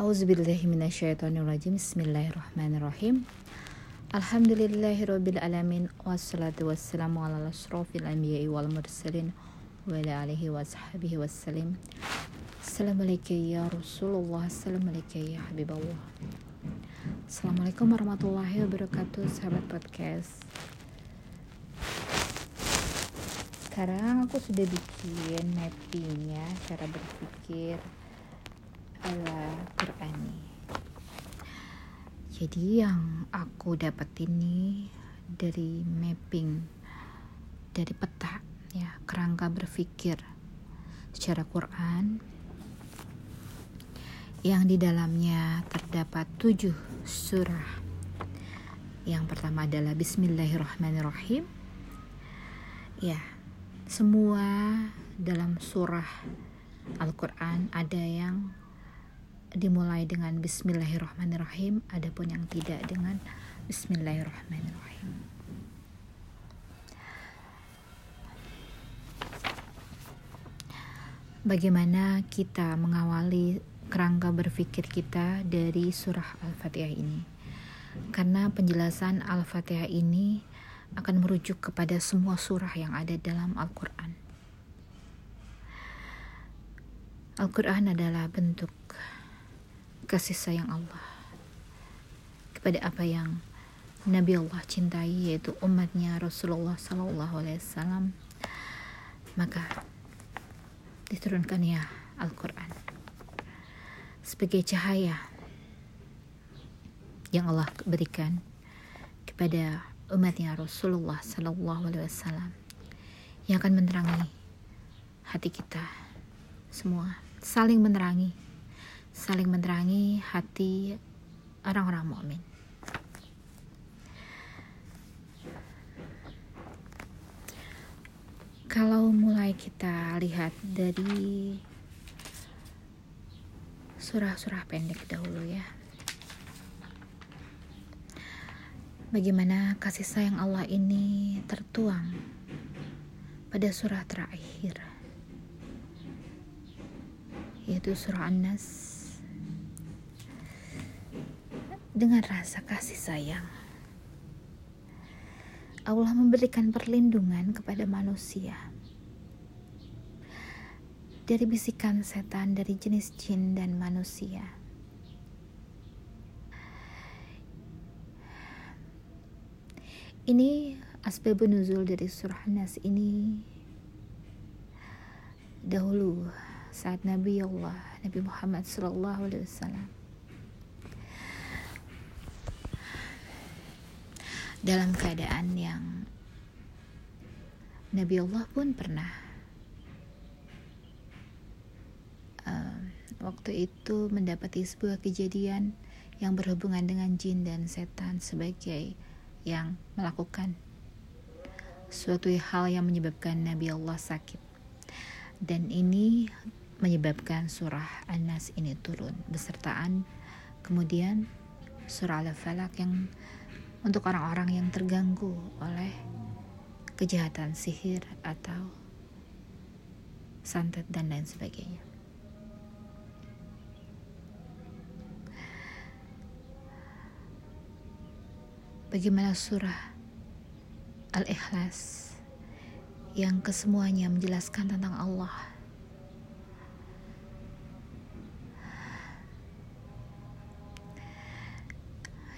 Auzubillahiminasyaitonirrajim Bismillahirrahmanirrahim. Alhamdulillahirabbil alamin. Wassalatu wassalamu ala asrofil anbiya'i wal mursalin wa ala alihi wa sahbihi wassalim. Assalamualaikum ya Rasulullah. Assalamualaikum ya Habibullah. Assalamualaikum warahmatullahi wabarakatuh Sahabat podcast. Sekarang aku sudah bikin mappingnya Cara berpikir ala Qurani Jadi yang aku dapat ini Dari mapping Dari peta ya Kerangka berpikir Secara Quran yang di dalamnya terdapat tujuh surah. Yang pertama adalah Bismillahirrahmanirrahim. Ya, semua dalam surah Al-Quran ada yang dimulai dengan Bismillahirrahmanirrahim, adapun yang tidak dengan Bismillahirrahmanirrahim. Bagaimana kita mengawali kerangka berpikir kita dari surah Al-Fatihah ini. Karena penjelasan Al-Fatihah ini akan merujuk kepada semua surah yang ada dalam Al-Quran. Al-Quran adalah bentuk kasih sayang Allah kepada apa yang Nabi Allah cintai yaitu umatnya Rasulullah Sallallahu Alaihi Wasallam. Maka diturunkan ya Al-Quran sebagai cahaya yang Allah berikan kepada umatnya Rasulullah Sallallahu Alaihi Wasallam yang akan menerangi hati kita semua saling menerangi saling menerangi hati orang-orang mukmin. Kalau mulai kita lihat dari surah-surah pendek dahulu ya. Bagaimana kasih sayang Allah ini tertuang pada surah terakhir yaitu surah An-Nas dengan rasa kasih sayang. Allah memberikan perlindungan kepada manusia dari bisikan setan dari jenis jin dan manusia. Ini asbab nuzul dari surah Nas ini dahulu saat Nabi Allah Nabi Muhammad Sallallahu Alaihi Wasallam dalam keadaan yang Nabi Allah pun pernah waktu itu mendapati sebuah kejadian yang berhubungan dengan jin dan setan sebagai yang melakukan suatu hal yang menyebabkan Nabi Allah sakit. Dan ini menyebabkan surah An-Nas ini turun besertaan kemudian surah Al-Falaq yang untuk orang-orang yang terganggu oleh kejahatan sihir atau santet dan lain sebagainya. Bagaimana surah Al-Ikhlas yang kesemuanya menjelaskan tentang Allah.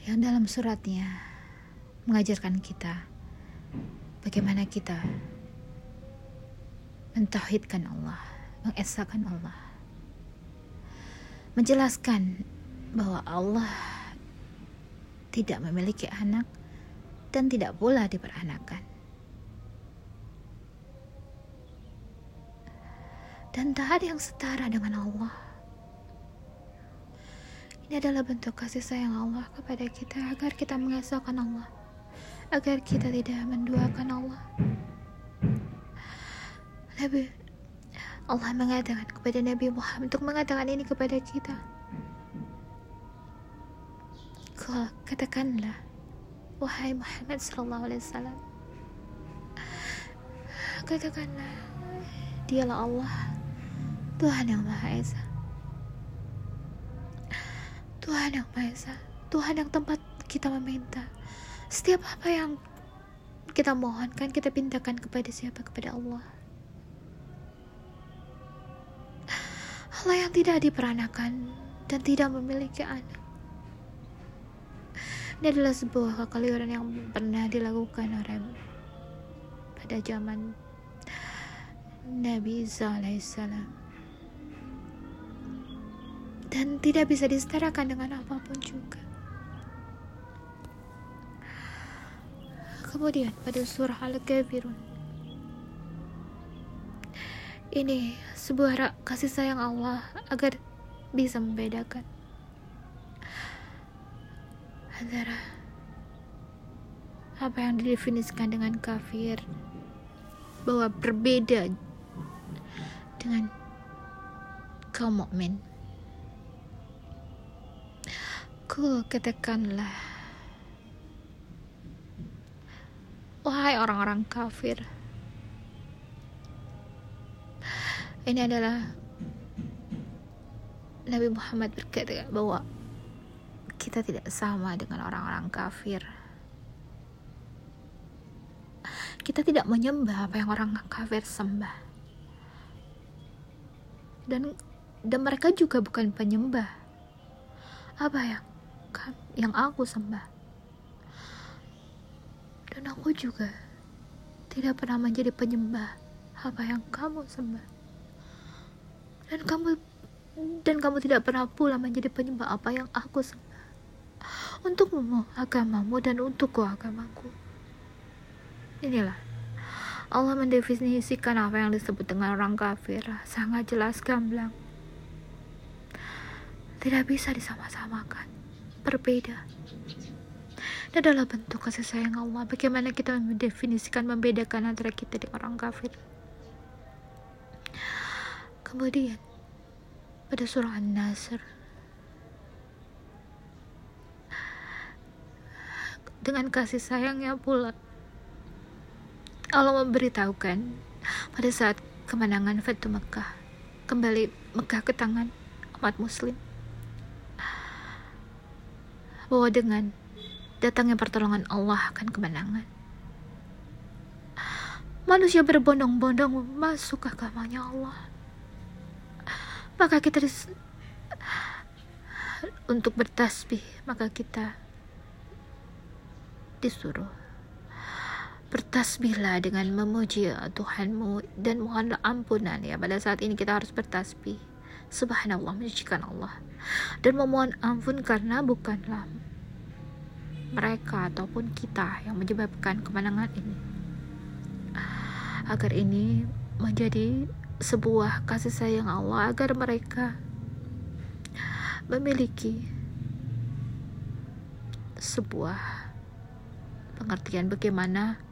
Yang dalam suratnya mengajarkan kita bagaimana kita mentauhidkan Allah, mengesahkan Allah. Menjelaskan bahwa Allah tidak memiliki anak dan tidak pula diperanakan. Dan tak ada yang setara dengan Allah. Ini adalah bentuk kasih sayang Allah kepada kita agar kita mengesahkan Allah. Agar kita tidak menduakan Allah. Nabi Allah mengatakan kepada Nabi Muhammad untuk mengatakan ini kepada kita. Kau katakanlah, wahai Muhammad Sallallahu Alaihi Wasallam, katakanlah, dialah Allah, Tuhan yang Maha Esa. Tuhan yang Maha Esa, Tuhan yang tempat kita meminta. Setiap apa yang kita mohonkan, kita pintakan kepada siapa? Kepada Allah. Allah yang tidak diperanakan dan tidak memiliki anak. Ini adalah sebuah kekeliruan yang pernah dilakukan oleh pada zaman Nabi Isa dan tidak bisa disetarakan dengan apa pun juga. Kemudian pada surah Al-Kafirun ini sebuah kasih sayang Allah agar bisa membedakan antara apa yang didefinisikan dengan kafir bahwa berbeda dengan kaum mukmin. Ku katakanlah Wahai orang-orang kafir Ini adalah Nabi Muhammad berkata bahwa kita tidak sama dengan orang-orang kafir. Kita tidak menyembah apa yang orang kafir sembah. Dan dan mereka juga bukan penyembah. Apa yang yang aku sembah? Dan aku juga tidak pernah menjadi penyembah apa yang kamu sembah. Dan kamu dan kamu tidak pernah pula menjadi penyembah apa yang aku sembah untukmu agamamu dan untukku agamaku. Inilah Allah mendefinisikan apa yang disebut dengan orang kafir sangat jelas gamblang. Tidak bisa disama-samakan, berbeda. Adalah bentuk kasih sayang Allah. Bagaimana kita mendefinisikan, membedakan antara kita dengan orang kafir. Kemudian, pada surah An-Nasr, dengan kasih sayangnya pula. Allah memberitahukan pada saat kemenangan Fatu Mekah kembali Mekah ke tangan umat muslim bahwa dengan datangnya pertolongan Allah akan kemenangan. Manusia berbondong-bondong masuk ke agamanya Allah. Maka kita untuk bertasbih maka kita disuruh. Bertasbihlah dengan memuji Tuhanmu dan mohonlah ampunan. Ya pada saat ini kita harus bertasbih. Subhanallah menyucikan Allah. Dan memohon ampun karena bukanlah mereka ataupun kita yang menyebabkan kemenangan ini agar ini menjadi sebuah kasih sayang Allah agar mereka memiliki sebuah pengertian bagaimana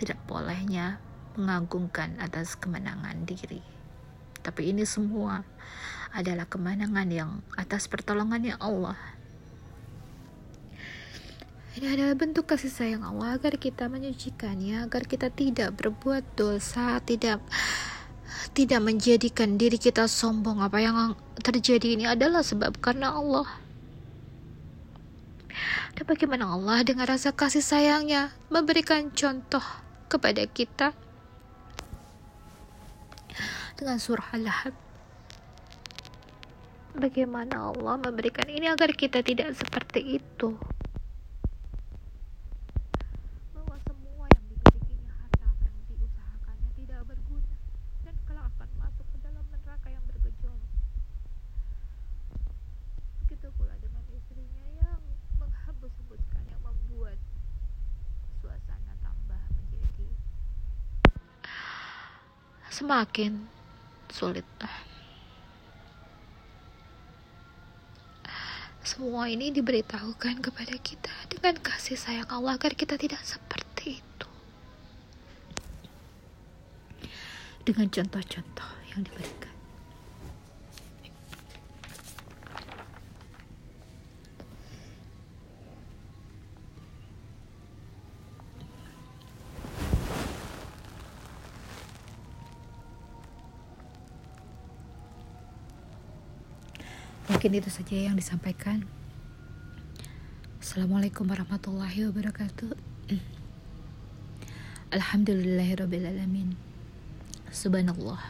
tidak bolehnya mengagungkan atas kemenangan diri. Tapi ini semua adalah kemenangan yang atas pertolongannya Allah. Ini adalah bentuk kasih sayang Allah agar kita menyucikannya, agar kita tidak berbuat dosa, tidak tidak menjadikan diri kita sombong. Apa yang terjadi ini adalah sebab karena Allah. Dan bagaimana Allah dengan rasa kasih sayangnya memberikan contoh kepada kita dengan surah Al-Lahab. Bagaimana Allah memberikan ini agar kita tidak seperti itu. Semakin sulit. Semua ini diberitahukan kepada kita dengan kasih sayang Allah agar kita tidak seperti itu. Dengan contoh-contoh yang diberikan. Mungkin itu saja yang disampaikan. Assalamualaikum warahmatullahi wabarakatuh. Alhamdulillahirrabbilalamin Subhanallah.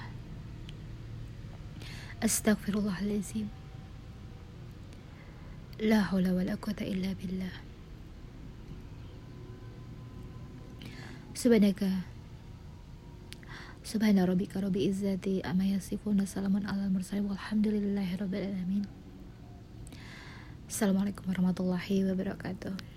Astaghfirullahaladzim La hawla wa la quwata illa billah. Subhanaka Subhana rabbika rabbi izzati amma yasifun salamun alal mursalin walhamdulillahi rabbil alamin. Assalamualaikum warahmatullahi wabarakatuh.